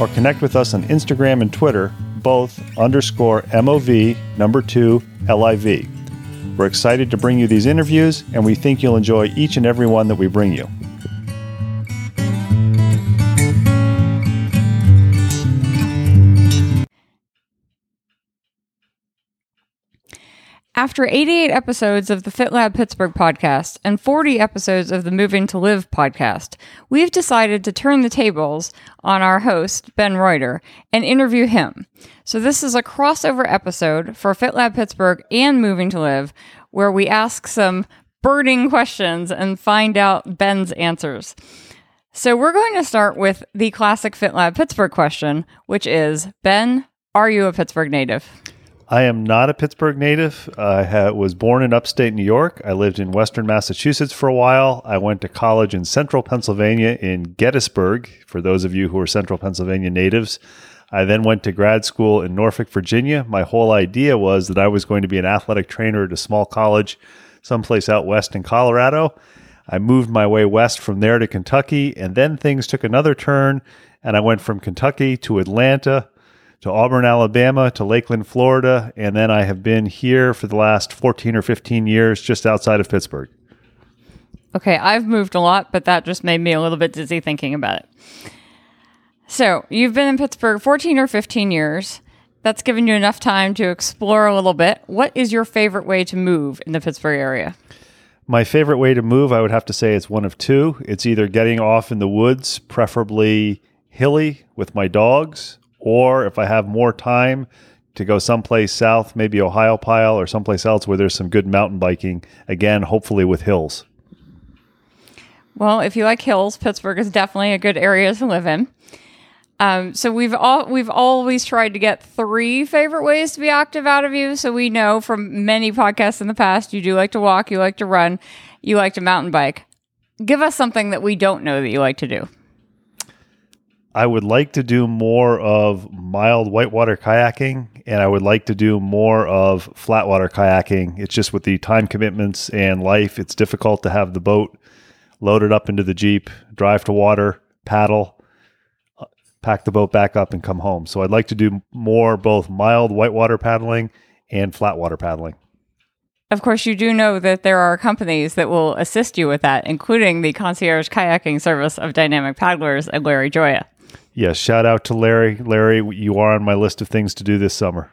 or connect with us on Instagram and Twitter, both underscore MOV number two LIV. We're excited to bring you these interviews and we think you'll enjoy each and every one that we bring you. After 88 episodes of the FitLab Pittsburgh podcast and 40 episodes of the Moving to Live podcast, we've decided to turn the tables on our host, Ben Reuter, and interview him. So, this is a crossover episode for FitLab Pittsburgh and Moving to Live, where we ask some burning questions and find out Ben's answers. So, we're going to start with the classic FitLab Pittsburgh question, which is Ben, are you a Pittsburgh native? I am not a Pittsburgh native. I ha- was born in upstate New York. I lived in western Massachusetts for a while. I went to college in central Pennsylvania in Gettysburg, for those of you who are central Pennsylvania natives. I then went to grad school in Norfolk, Virginia. My whole idea was that I was going to be an athletic trainer at a small college someplace out west in Colorado. I moved my way west from there to Kentucky, and then things took another turn, and I went from Kentucky to Atlanta to Auburn, Alabama, to Lakeland, Florida, and then I have been here for the last 14 or 15 years just outside of Pittsburgh. Okay, I've moved a lot, but that just made me a little bit dizzy thinking about it. So, you've been in Pittsburgh 14 or 15 years. That's given you enough time to explore a little bit. What is your favorite way to move in the Pittsburgh area? My favorite way to move, I would have to say it's one of two. It's either getting off in the woods, preferably hilly with my dogs, or if I have more time to go someplace south, maybe Ohiopyle or someplace else where there's some good mountain biking, again, hopefully with hills. Well, if you like hills, Pittsburgh is definitely a good area to live in. Um, so we've all we've always tried to get three favorite ways to be active out of you. So we know from many podcasts in the past, you do like to walk, you like to run, you like to mountain bike. Give us something that we don't know that you like to do. I would like to do more of mild whitewater kayaking and I would like to do more of flatwater kayaking. It's just with the time commitments and life, it's difficult to have the boat loaded up into the Jeep, drive to water, paddle, uh, pack the boat back up, and come home. So I'd like to do more both mild whitewater paddling and flatwater paddling. Of course, you do know that there are companies that will assist you with that, including the concierge kayaking service of Dynamic Paddlers and Larry Joya. Yes, shout out to Larry. Larry, you are on my list of things to do this summer.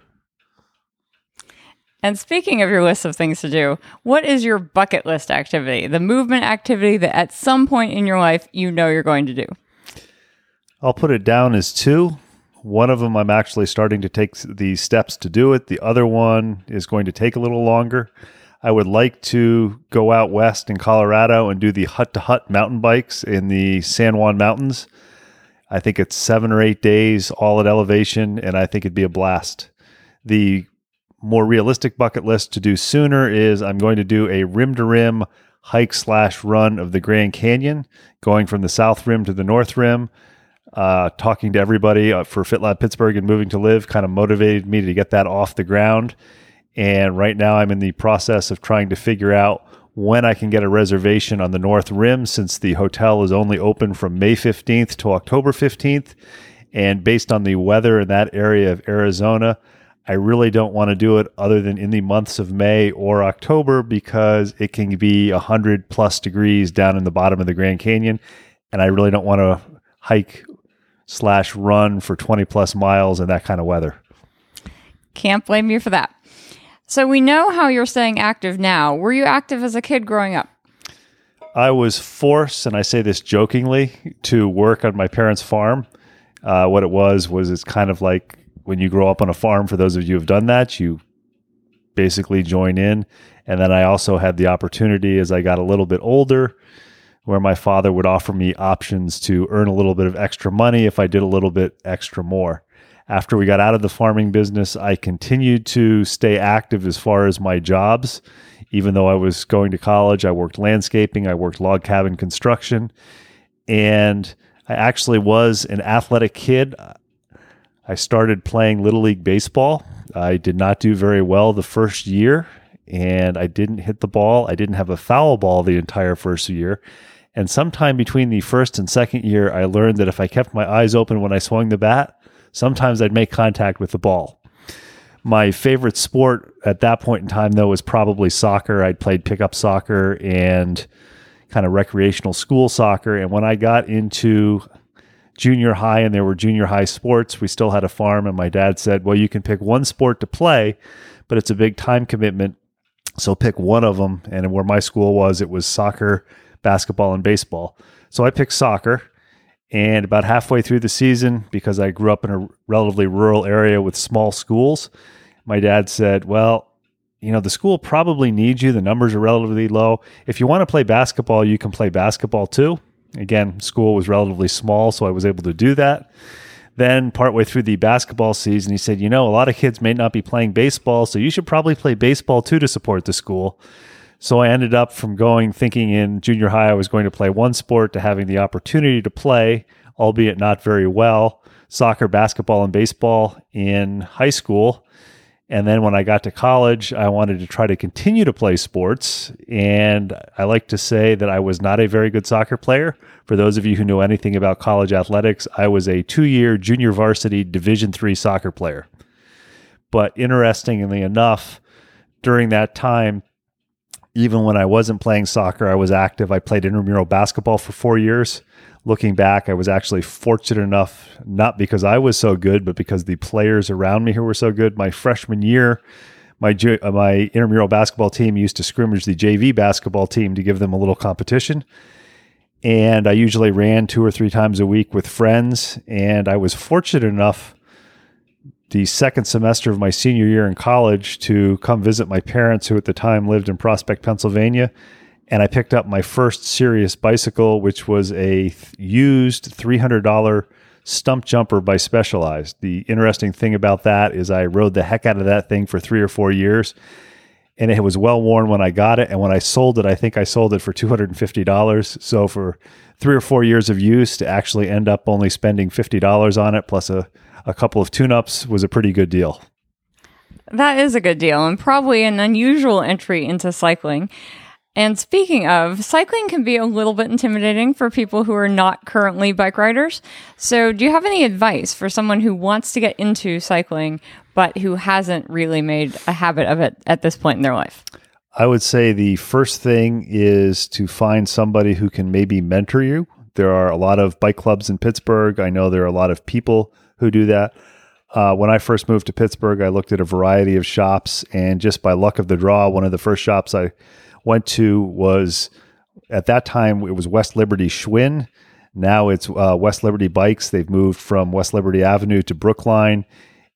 And speaking of your list of things to do, what is your bucket list activity? The movement activity that at some point in your life you know you're going to do? I'll put it down as two. One of them I'm actually starting to take the steps to do it. The other one is going to take a little longer. I would like to go out west in Colorado and do the hut to hut mountain bikes in the San Juan Mountains. I think it's seven or eight days, all at elevation, and I think it'd be a blast. The more realistic bucket list to do sooner is I'm going to do a rim to rim hike slash run of the Grand Canyon, going from the south rim to the north rim. uh, talking to everybody uh, for FitLab Pittsburgh and moving to live kind of motivated me to get that off the ground. And right now, I'm in the process of trying to figure out when I can get a reservation on the North Rim since the hotel is only open from May 15th to October 15th. And based on the weather in that area of Arizona, I really don't want to do it other than in the months of May or October because it can be 100 plus degrees down in the bottom of the Grand Canyon. And I really don't want to hike slash run for 20 plus miles in that kind of weather. Can't blame you for that. So we know how you're staying active now. Were you active as a kid growing up? I was forced, and I say this jokingly, to work on my parents' farm. Uh, what it was was it's kind of like when you grow up on a farm. For those of you who have done that, you basically join in. And then I also had the opportunity as I got a little bit older, where my father would offer me options to earn a little bit of extra money if I did a little bit extra more. After we got out of the farming business, I continued to stay active as far as my jobs. Even though I was going to college, I worked landscaping, I worked log cabin construction, and I actually was an athletic kid. I started playing Little League Baseball. I did not do very well the first year, and I didn't hit the ball. I didn't have a foul ball the entire first year. And sometime between the first and second year, I learned that if I kept my eyes open when I swung the bat, Sometimes I'd make contact with the ball. My favorite sport at that point in time, though, was probably soccer. I'd played pickup soccer and kind of recreational school soccer. And when I got into junior high and there were junior high sports, we still had a farm. And my dad said, Well, you can pick one sport to play, but it's a big time commitment. So pick one of them. And where my school was, it was soccer, basketball, and baseball. So I picked soccer. And about halfway through the season, because I grew up in a relatively rural area with small schools, my dad said, Well, you know, the school probably needs you. The numbers are relatively low. If you want to play basketball, you can play basketball too. Again, school was relatively small, so I was able to do that. Then, partway through the basketball season, he said, You know, a lot of kids may not be playing baseball, so you should probably play baseball too to support the school. So I ended up from going thinking in junior high I was going to play one sport to having the opportunity to play, albeit not very well, soccer, basketball, and baseball in high school. And then when I got to college, I wanted to try to continue to play sports. And I like to say that I was not a very good soccer player. For those of you who know anything about college athletics, I was a two year junior varsity Division three soccer player. But interestingly enough, during that time, even when I wasn't playing soccer, I was active. I played intramural basketball for four years. Looking back, I was actually fortunate enough, not because I was so good, but because the players around me who were so good. My freshman year, my uh, my intramural basketball team used to scrimmage the JV basketball team to give them a little competition. And I usually ran two or three times a week with friends. And I was fortunate enough the second semester of my senior year in college to come visit my parents, who at the time lived in Prospect, Pennsylvania. And I picked up my first serious bicycle, which was a th- used $300 Stumpjumper by Specialized. The interesting thing about that is I rode the heck out of that thing for three or four years. And it was well worn when I got it. And when I sold it, I think I sold it for $250. So for three or four years of use to actually end up only spending $50 on it plus a a couple of tune ups was a pretty good deal. That is a good deal and probably an unusual entry into cycling. And speaking of, cycling can be a little bit intimidating for people who are not currently bike riders. So, do you have any advice for someone who wants to get into cycling but who hasn't really made a habit of it at this point in their life? I would say the first thing is to find somebody who can maybe mentor you. There are a lot of bike clubs in Pittsburgh. I know there are a lot of people who do that. Uh, when I first moved to Pittsburgh, I looked at a variety of shops, and just by luck of the draw, one of the first shops I went to was at that time it was West Liberty Schwinn. Now it's uh, West Liberty Bikes. They've moved from West Liberty Avenue to Brookline,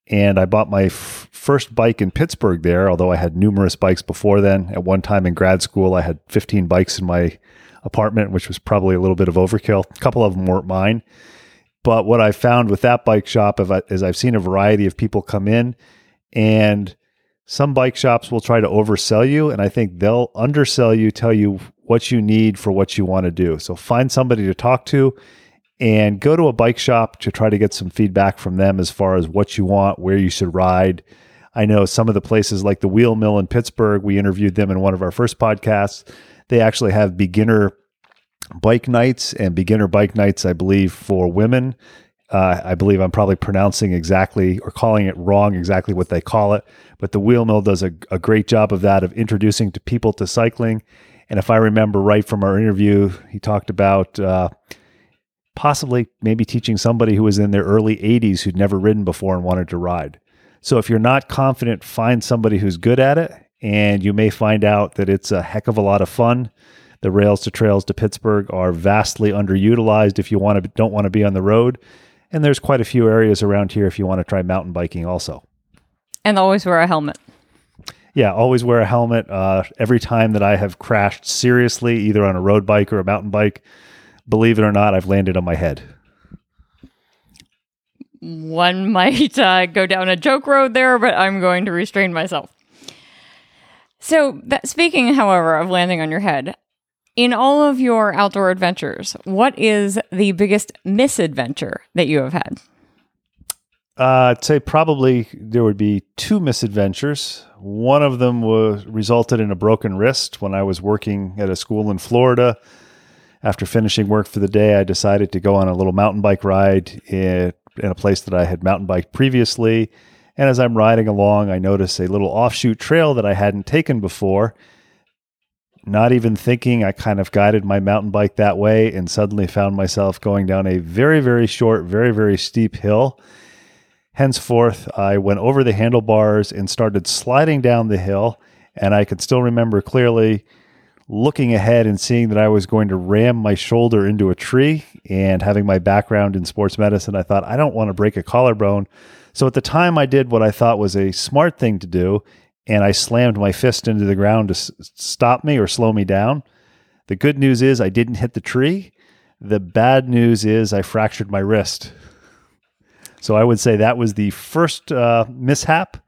and I bought my f- first bike in Pittsburgh there. Although I had numerous bikes before then. At one time in grad school, I had 15 bikes in my apartment, which was probably a little bit of overkill. A couple of them weren't mine. But what I found with that bike shop is I've seen a variety of people come in and some bike shops will try to oversell you and I think they'll undersell you, tell you what you need for what you want to do. So find somebody to talk to and go to a bike shop to try to get some feedback from them as far as what you want, where you should ride. I know some of the places like the Wheel Mill in Pittsburgh, we interviewed them in one of our first podcasts. They actually have beginner bike nights and beginner bike nights, I believe, for women. Uh, I believe I'm probably pronouncing exactly or calling it wrong exactly what they call it, but the Wheel Mill does a, a great job of that of introducing to people to cycling. And if I remember right from our interview, he talked about uh, possibly maybe teaching somebody who was in their early 80s who'd never ridden before and wanted to ride. So if you're not confident, find somebody who's good at it, and you may find out that it's a heck of a lot of fun. The rails to trails to Pittsburgh are vastly underutilized if you want to don't want to be on the road, and there's quite a few areas around here if you want to try mountain biking also. And always wear a helmet. Yeah, always wear a helmet. Uh, every time that I have crashed seriously, either on a road bike or a mountain bike, believe it or not, I've landed on my head. One might uh, go down a joke road there, but I'm going to restrain myself. So, that, speaking, however, of landing on your head, in all of your outdoor adventures, what is the biggest misadventure that you have had? Uh, I'd say probably there would be two misadventures. One of them was resulted in a broken wrist when I was working at a school in Florida. After finishing work for the day, I decided to go on a little mountain bike ride in, in a place that I had mountain biked previously. And as I'm riding along, I notice a little offshoot trail that I hadn't taken before. Not even thinking, I kind of guided my mountain bike that way and suddenly found myself going down a very, very short, very, very steep hill. Henceforth, I went over the handlebars and started sliding down the hill. And I can still remember clearly looking ahead and seeing that I was going to ram my shoulder into a tree and having my background in sports medicine, I thought, I don't want to break a collarbone. So at the time, I did what I thought was a smart thing to do, and I slammed my fist into the ground to s- stop me or slow me down. The good news is I didn't hit the tree. The bad news is I fractured my wrist. So I would say that was the first uh, mishap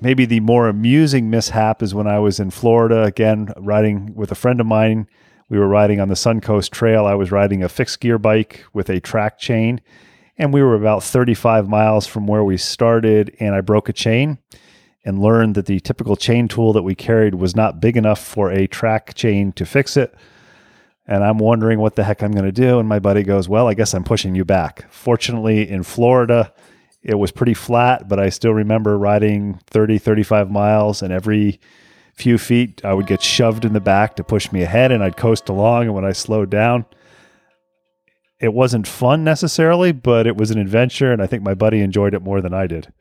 maybe the more amusing mishap is when I was in Florida again riding with a friend of mine. We were riding on the Suncoast Trail. I was riding a fixed gear bike with a track chain, and we were about 35 miles from where we started. And I broke a chain and learned that the typical chain tool that we carried was not big enough for a track chain to fix it. And I'm wondering what the heck I'm going to do. And my buddy goes, Well, I guess I'm pushing you back. Fortunately, in Florida, it was pretty flat, but I still remember riding 30, 35 miles, and every few feet I would get shoved in the back to push me ahead, and I'd coast along. And when I slowed down, it wasn't fun necessarily, but it was an adventure, and I think my buddy enjoyed it more than I did.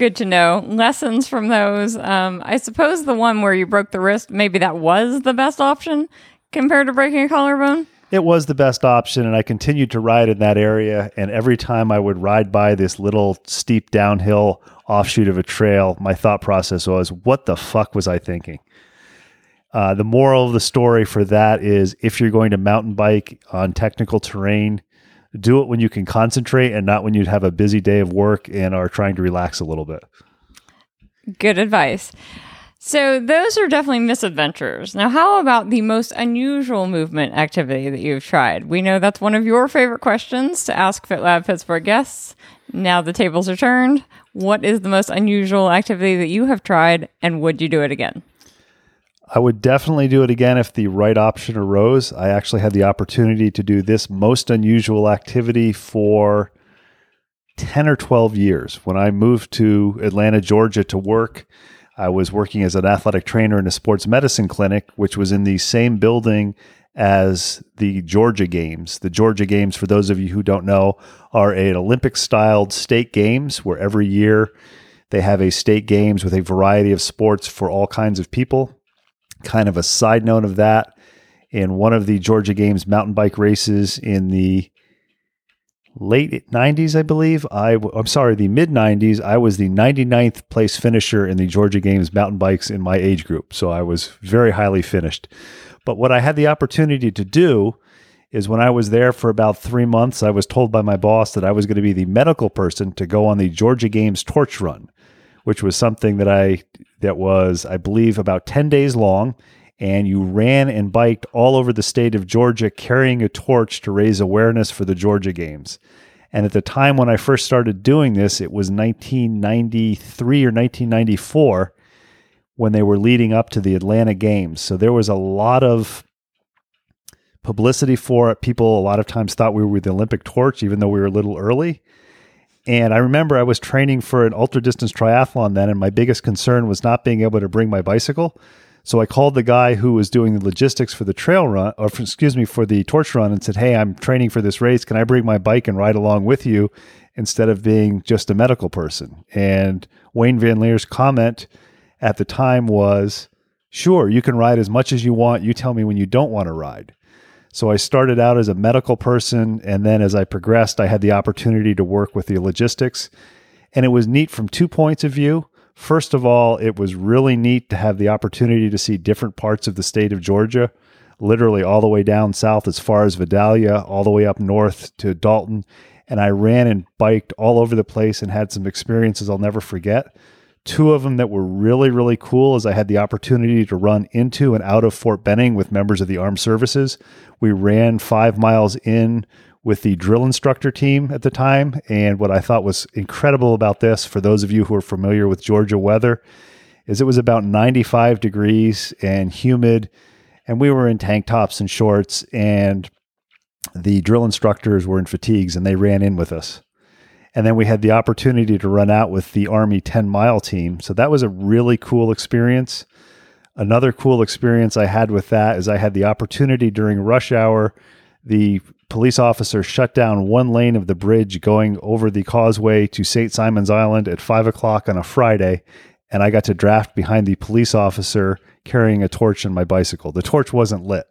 Good to know. Lessons from those. Um, I suppose the one where you broke the wrist, maybe that was the best option compared to breaking a collarbone. It was the best option, and I continued to ride in that area. And every time I would ride by this little steep downhill offshoot of a trail, my thought process was, what the fuck was I thinking? Uh, the moral of the story for that is if you're going to mountain bike on technical terrain, do it when you can concentrate and not when you have a busy day of work and are trying to relax a little bit. Good advice. So, those are definitely misadventures. Now, how about the most unusual movement activity that you've tried? We know that's one of your favorite questions to ask FitLab Pittsburgh guests. Now the tables are turned. What is the most unusual activity that you have tried, and would you do it again? I would definitely do it again if the right option arose. I actually had the opportunity to do this most unusual activity for 10 or 12 years. When I moved to Atlanta, Georgia to work, I was working as an athletic trainer in a sports medicine clinic, which was in the same building as the Georgia Games. The Georgia Games, for those of you who don't know, are an Olympic styled state games where every year they have a state games with a variety of sports for all kinds of people. Kind of a side note of that, in one of the Georgia Games mountain bike races in the late 90s, I believe. I, I'm sorry, the mid 90s, I was the 99th place finisher in the Georgia Games mountain bikes in my age group. So I was very highly finished. But what I had the opportunity to do is when I was there for about three months, I was told by my boss that I was going to be the medical person to go on the Georgia Games torch run, which was something that I, that was, I believe, about 10 days long. and you ran and biked all over the state of Georgia carrying a torch to raise awareness for the Georgia Games. And at the time when I first started doing this, it was 1993 or 1994 when they were leading up to the Atlanta Games. So there was a lot of publicity for it. People a lot of times thought we were the Olympic torch, even though we were a little early. And I remember I was training for an ultra distance triathlon then, and my biggest concern was not being able to bring my bicycle. So I called the guy who was doing the logistics for the trail run, or for, excuse me, for the torch run, and said, "Hey, I'm training for this race. Can I bring my bike and ride along with you instead of being just a medical person?" And Wayne Van Leer's comment at the time was, "Sure, you can ride as much as you want. You tell me when you don't want to ride." So I started out as a medical person, and then as I progressed, I had the opportunity to work with the logistics, and it was neat from two points of view. First of all, it was really neat to have the opportunity to see different parts of the state of Georgia, literally all the way down south as far as Vidalia, all the way up north to Dalton. And I ran and biked all over the place and had some experiences I'll never forget. Two of them that were really, really cool is I had the opportunity to run into and out of Fort Benning with members of the armed services. We ran five miles in with the drill instructor team at the time. And what I thought was incredible about this, for those of you who are familiar with Georgia weather, is it was about 95 degrees and humid. And we were in tank tops and shorts, and the drill instructors were in fatigues and they ran in with us. And then we had the opportunity to run out with the Army 10 mile team. So that was a really cool experience. Another cool experience I had with that is I had the opportunity during rush hour. The police officer shut down one lane of the bridge going over the causeway to St. Simon's Island at five o'clock on a Friday. And I got to draft behind the police officer carrying a torch on my bicycle. The torch wasn't lit.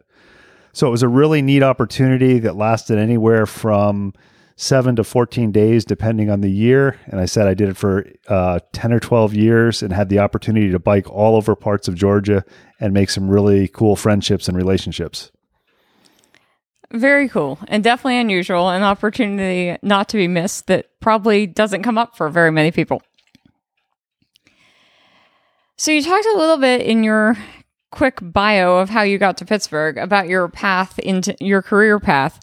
So it was a really neat opportunity that lasted anywhere from seven to 14 days, depending on the year. And I said I did it for uh, 10 or 12 years and had the opportunity to bike all over parts of Georgia and make some really cool friendships and relationships. Very cool and definitely unusual, an opportunity not to be missed that probably doesn't come up for very many people. So, you talked a little bit in your quick bio of how you got to Pittsburgh about your path into your career path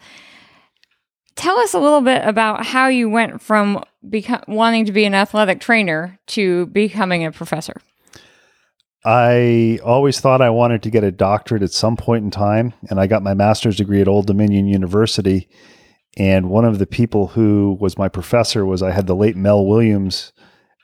tell us a little bit about how you went from beca- wanting to be an athletic trainer to becoming a professor. I always thought I wanted to get a doctorate at some point in time, and I got my master's degree at Old Dominion University. And one of the people who was my professor was I had the late Mel Williams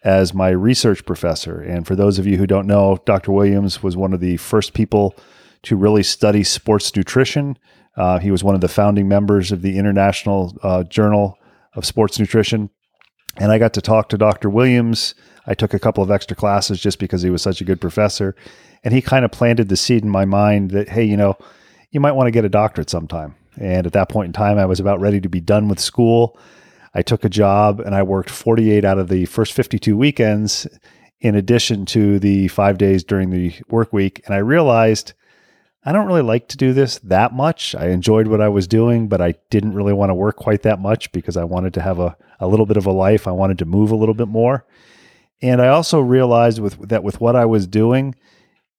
as my research professor. And for those of you who don't know, Dr. Williams was one of the first people to really study sports nutrition uh, he was one of the founding members of the International uh, Journal of Sports Nutrition. And I got to talk to Dr. Williams. I took a couple of extra classes just because he was such a good professor. And he kind of planted the seed in my mind that, hey, you know, you might want to get a doctorate sometime. And at that point in time, I was about ready to be done with school. I took a job and I worked 48 out of the first 52 weekends in addition to the five days during the work week. And I realized I don't really like to do this that much. I enjoyed what I was doing, but I didn't really want to work quite that much because I wanted to have a, a little bit of a life. I wanted to move a little bit more. And I also realized with that with what I was doing,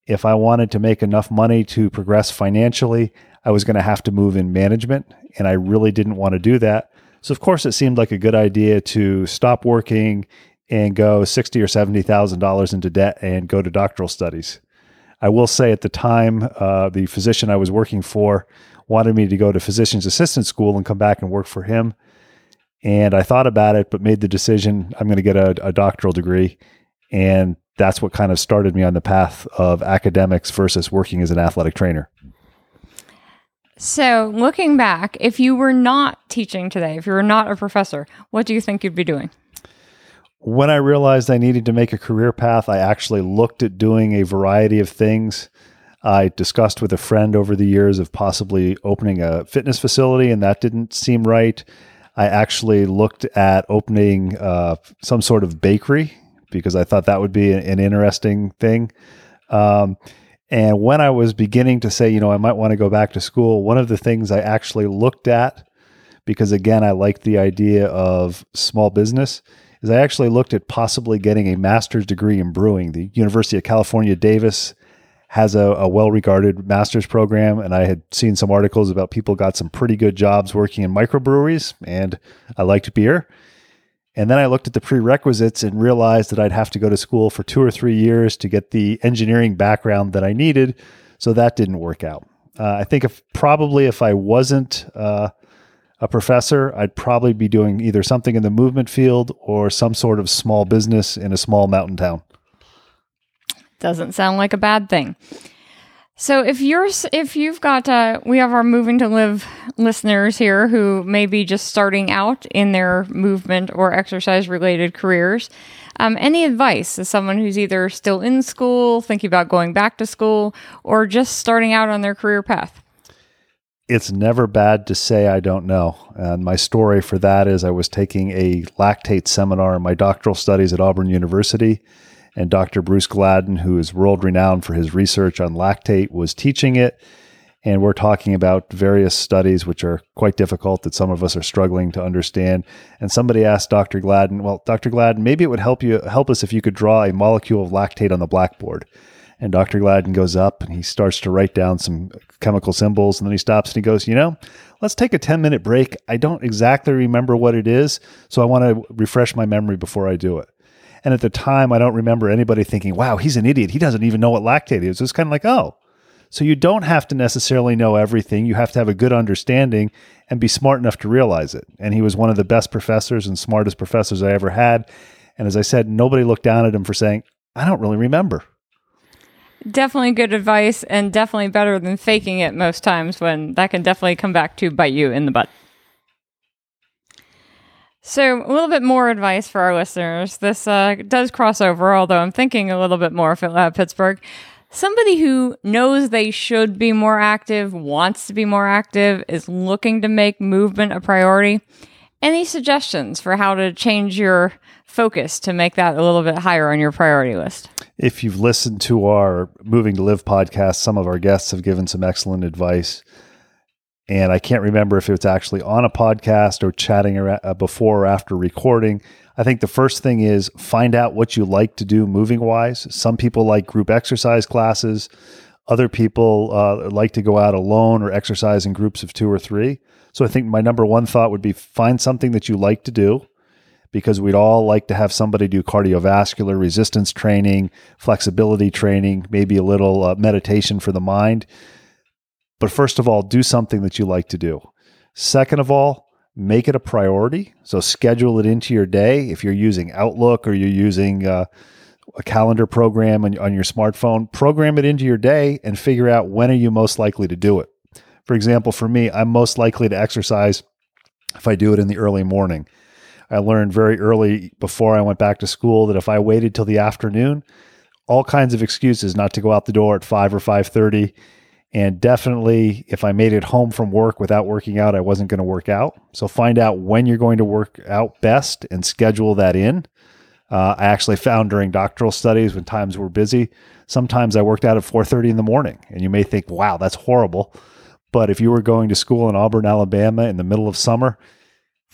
if I wanted to make enough money to progress financially, I was going to have to move in management. And I really didn't want to do that. So of course it seemed like a good idea to stop working and go sixty or seventy thousand dollars into debt and go to doctoral studies. I will say at the time, uh, the physician I was working for wanted me to go to physician's assistant school and come back and work for him. And I thought about it, but made the decision I'm going to get a, a doctoral degree. And that's what kind of started me on the path of academics versus working as an athletic trainer. So, looking back, if you were not teaching today, if you were not a professor, what do you think you'd be doing? When I realized I needed to make a career path, I actually looked at doing a variety of things. I discussed with a friend over the years of possibly opening a fitness facility, and that didn't seem right. I actually looked at opening uh, some sort of bakery because I thought that would be an interesting thing. Um, and when I was beginning to say, you know, I might want to go back to school, one of the things I actually looked at, because again, I liked the idea of small business, is I actually looked at possibly getting a master's degree in brewing. The University of California, Davis has a, a well regarded master's program. And I had seen some articles about people got some pretty good jobs working in microbreweries, and I liked beer. And then I looked at the prerequisites and realized that I'd have to go to school for two or three years to get the engineering background that I needed. So that didn't work out. Uh, I think if probably if I wasn't uh, a professor, I'd probably be doing either something in the movement field or some sort of small business in a small mountain town. Doesn't sound like a bad thing. So if you're if you've got uh, we have our moving to live listeners here who may be just starting out in their movement or exercise related careers. Um, any advice as someone who's either still in school, thinking about going back to school, or just starting out on their career path? It's never bad to say I don't know. And my story for that is I was taking a lactate seminar in my doctoral studies at Auburn University and Dr. Bruce Gladden, who is world renowned for his research on lactate, was teaching it. And we're talking about various studies which are quite difficult that some of us are struggling to understand. And somebody asked Dr. Gladden, "Well, Dr. Gladden, maybe it would help you help us if you could draw a molecule of lactate on the blackboard." And Dr. Gladden goes up and he starts to write down some chemical symbols. And then he stops and he goes, You know, let's take a 10 minute break. I don't exactly remember what it is. So I want to refresh my memory before I do it. And at the time, I don't remember anybody thinking, wow, he's an idiot. He doesn't even know what lactate is. It's kind of like, oh. So you don't have to necessarily know everything. You have to have a good understanding and be smart enough to realize it. And he was one of the best professors and smartest professors I ever had. And as I said, nobody looked down at him for saying, I don't really remember. Definitely good advice and definitely better than faking it most times when that can definitely come back to bite you in the butt. So, a little bit more advice for our listeners. This uh, does cross over, although I'm thinking a little bit more for uh, Pittsburgh. Somebody who knows they should be more active, wants to be more active, is looking to make movement a priority. Any suggestions for how to change your focus to make that a little bit higher on your priority list? If you've listened to our Moving to Live podcast, some of our guests have given some excellent advice and I can't remember if it was actually on a podcast or chatting uh, before or after recording. I think the first thing is find out what you like to do moving wise. Some people like group exercise classes. Other people uh, like to go out alone or exercise in groups of two or three. So I think my number one thought would be find something that you like to do because we'd all like to have somebody do cardiovascular resistance training, flexibility training, maybe a little uh, meditation for the mind. But first of all, do something that you like to do. Second of all, make it a priority. So schedule it into your day. If you're using Outlook or you're using uh, a calendar program on, on your smartphone, program it into your day and figure out when are you most likely to do it. For example, for me, I'm most likely to exercise if I do it in the early morning. I learned very early before I went back to school that if I waited till the afternoon, all kinds of excuses not to go out the door at 5 or 5:30 and definitely, if I made it home from work without working out, I wasn't going to work out. So find out when you're going to work out best and schedule that in. Uh, I actually found during doctoral studies when times were busy, sometimes I worked out at 4:30 in the morning, and you may think, "Wow, that's horrible." But if you were going to school in Auburn, Alabama, in the middle of summer,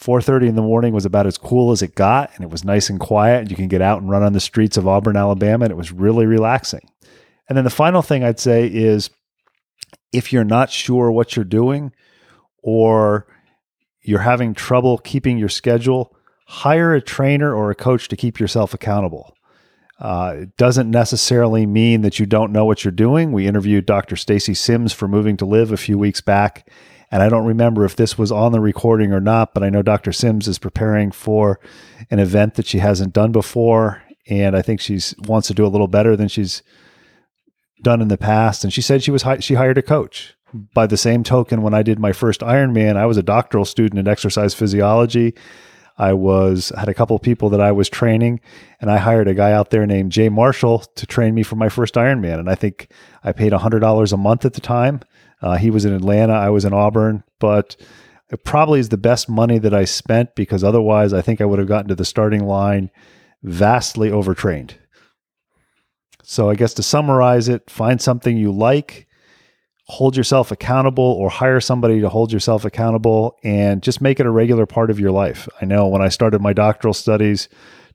4:30 in the morning was about as cool as it got, and it was nice and quiet. And you can get out and run on the streets of Auburn, Alabama, and it was really relaxing. And then the final thing I'd say is if you're not sure what you're doing or you're having trouble keeping your schedule, hire a trainer or a coach to keep yourself accountable. Uh, it doesn't necessarily mean that you don't know what you're doing. We interviewed Dr. Stacy Sims for Moving to Live a few weeks back, and I don't remember if this was on the recording or not, but I know Dr. Sims is preparing for an event that she hasn't done before, and I think she wants to do a little better than she's done in the past. And she said she was she hired a coach. By the same token, when I did my first Ironman, I was a doctoral student in exercise physiology. I was had a couple people that I was training, and I hired a guy out there named Jay Marshall to train me for my first Ironman. And I think I paid hundred dollars a month at the time. Uh, he was in Atlanta, I was in Auburn, but it probably is the best money that I spent because otherwise, I think I would have gotten to the starting line vastly overtrained. So I guess to summarize it, find something you like, hold yourself accountable or hire somebody to hold yourself accountable and just make it a regular part of your life. I know when I started my doctoral studies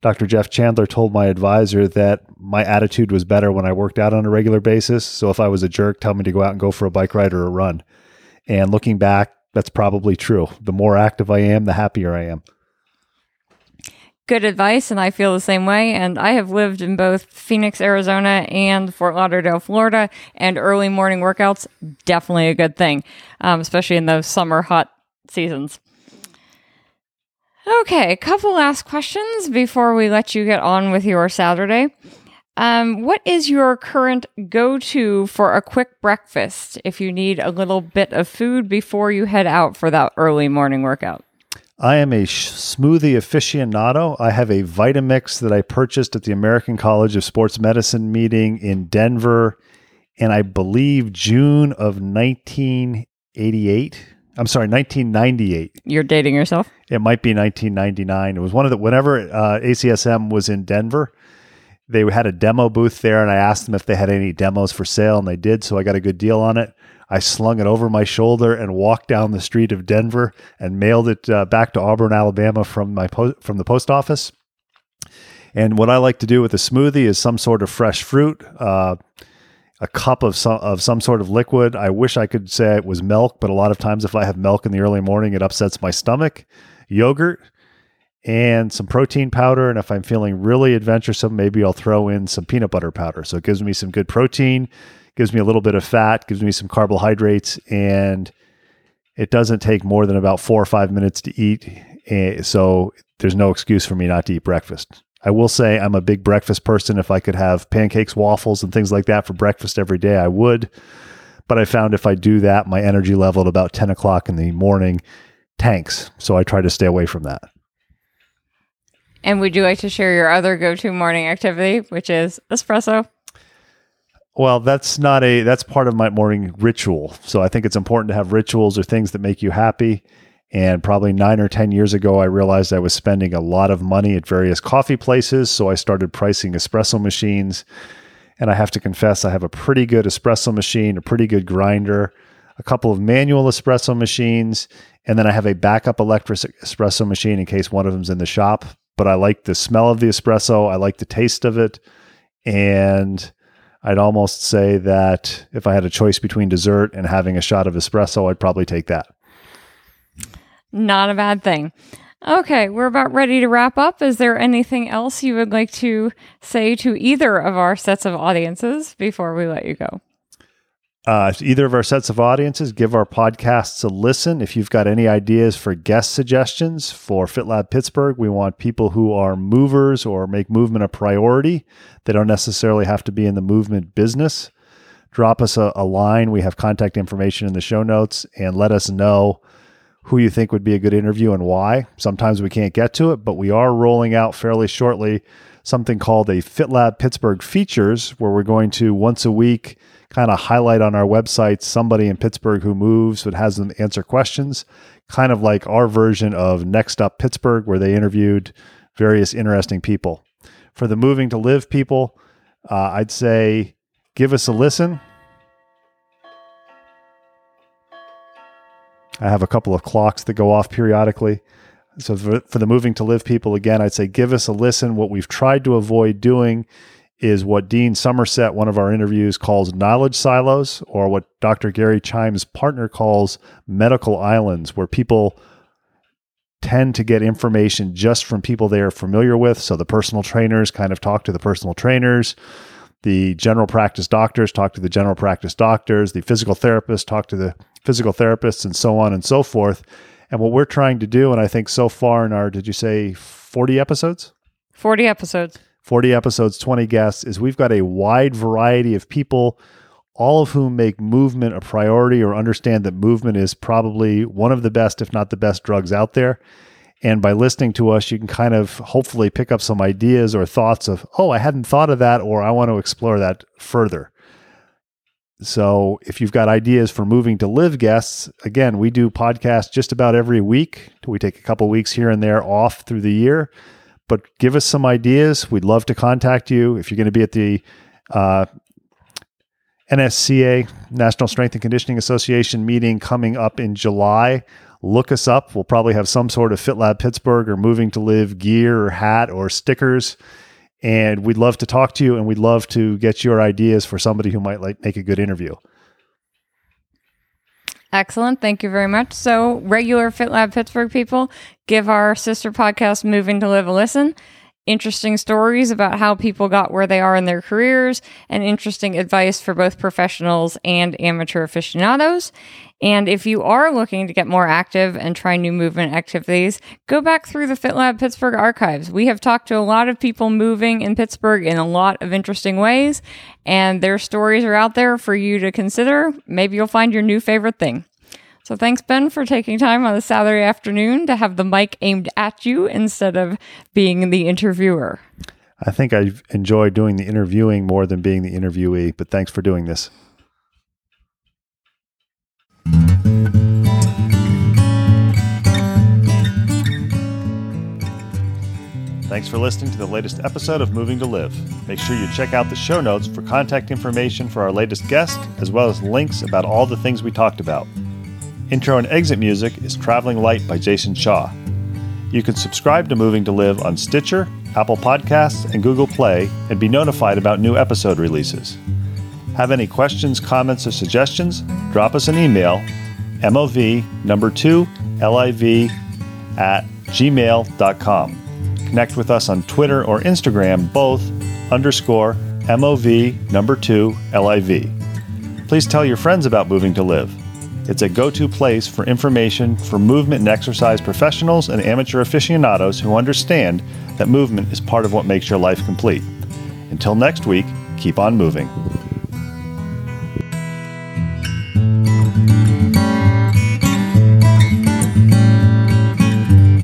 Dr. Jeff Chandler told my advisor that my attitude was better when I worked out on a regular basis. So if I was a jerk, tell me to go out and go for a bike ride or a run. And looking back, that's probably true. The more active I am, the happier I am. Good advice, and I feel the same way. And I have lived in both Phoenix, Arizona, and Fort Lauderdale, Florida, and early morning workouts definitely a good thing, um, especially in those summer hot seasons. Okay, a couple last questions before we let you get on with your Saturday. Um, what is your current go to for a quick breakfast if you need a little bit of food before you head out for that early morning workout? I am a sh- smoothie aficionado. I have a Vitamix that I purchased at the American College of Sports Medicine meeting in Denver in, I believe, June of 1988. I'm sorry, 1998. You're dating yourself? It might be 1999. It was one of the, whenever uh, ACSM was in Denver, they had a demo booth there, and I asked them if they had any demos for sale, and they did. So I got a good deal on it. I slung it over my shoulder and walked down the street of Denver and mailed it uh, back to Auburn, Alabama from my po- from the post office. And what I like to do with a smoothie is some sort of fresh fruit, uh, a cup of some of some sort of liquid. I wish I could say it was milk, but a lot of times if I have milk in the early morning, it upsets my stomach. Yogurt and some protein powder, and if I'm feeling really adventuresome, maybe I'll throw in some peanut butter powder. So it gives me some good protein, gives me a little bit of fat, gives me some carbohydrates, and it doesn't take more than about four or five minutes to eat. Eh, so there's no excuse for me not to eat breakfast. I will say I'm a big breakfast person. If I could have pancakes, waffles, and things like that for breakfast every day, I would. But I found if I do that, my energy level at about 10 o'clock in the morning tanks. So I try to stay away from that. And would you like to share your other go to morning activity, which is espresso? Well, that's not a that's part of my morning ritual. So I think it's important to have rituals or things that make you happy. And probably nine or 10 years ago, I realized I was spending a lot of money at various coffee places. So I started pricing espresso machines. And I have to confess, I have a pretty good espresso machine, a pretty good grinder, a couple of manual espresso machines, and then I have a backup electric espresso machine in case one of them's in the shop. But I like the smell of the espresso, I like the taste of it. And I'd almost say that if I had a choice between dessert and having a shot of espresso, I'd probably take that. Not a bad thing. Okay, we're about ready to wrap up. Is there anything else you would like to say to either of our sets of audiences before we let you go? Uh, either of our sets of audiences, give our podcasts a listen. If you've got any ideas for guest suggestions for FitLab Pittsburgh, we want people who are movers or make movement a priority. They don't necessarily have to be in the movement business. Drop us a, a line. We have contact information in the show notes and let us know who you think would be a good interview and why. Sometimes we can't get to it, but we are rolling out fairly shortly something called a FitLab Pittsburgh Features, where we're going to once a week kind of highlight on our website somebody in Pittsburgh who moves that has them answer questions, kind of like our version of Next Up Pittsburgh, where they interviewed various interesting people. For the moving to live people, uh, I'd say give us a listen. I have a couple of clocks that go off periodically. So for, for the moving to live people, again, I'd say give us a listen. What we've tried to avoid doing is what Dean Somerset, one of our interviews, calls knowledge silos, or what Dr. Gary Chimes' partner calls medical islands, where people tend to get information just from people they are familiar with. So the personal trainers kind of talk to the personal trainers. The general practice doctors talk to the general practice doctors. The physical therapists talk to the physical therapists, and so on and so forth. And what we're trying to do, and I think so far in our, did you say 40 episodes? 40 episodes. 40 episodes, 20 guests, is we've got a wide variety of people, all of whom make movement a priority or understand that movement is probably one of the best, if not the best, drugs out there. And by listening to us, you can kind of hopefully pick up some ideas or thoughts of, oh, I hadn't thought of that, or I want to explore that further. So if you've got ideas for moving to live guests, again, we do podcasts just about every week. We take a couple weeks here and there off through the year, but give us some ideas. We'd love to contact you if you're going to be at the uh, NSCA National Strength and Conditioning Association meeting coming up in July. look us up. We'll probably have some sort of FitLab Pittsburgh or Moving to Live gear or hat or stickers. And we'd love to talk to you and we'd love to get your ideas for somebody who might like make a good interview. Excellent. Thank you very much. So, regular FitLab Pittsburgh people, give our sister podcast, Moving to Live, a listen. Interesting stories about how people got where they are in their careers, and interesting advice for both professionals and amateur aficionados. And if you are looking to get more active and try new movement activities, go back through the FitLab Pittsburgh archives. We have talked to a lot of people moving in Pittsburgh in a lot of interesting ways, and their stories are out there for you to consider. Maybe you'll find your new favorite thing. So thanks, Ben, for taking time on a Saturday afternoon to have the mic aimed at you instead of being the interviewer. I think I enjoy doing the interviewing more than being the interviewee, but thanks for doing this. Thanks for listening to the latest episode of Moving to Live. Make sure you check out the show notes for contact information for our latest guest, as well as links about all the things we talked about. Intro and exit music is Traveling Light by Jason Shaw. You can subscribe to Moving to Live on Stitcher, Apple Podcasts, and Google Play and be notified about new episode releases. Have any questions, comments, or suggestions? Drop us an email, MOV number 2 LIV at gmail.com. Connect with us on Twitter or Instagram, both underscore MOV number 2 LIV. Please tell your friends about Moving to Live. It's a go to place for information for movement and exercise professionals and amateur aficionados who understand that movement is part of what makes your life complete. Until next week, keep on moving.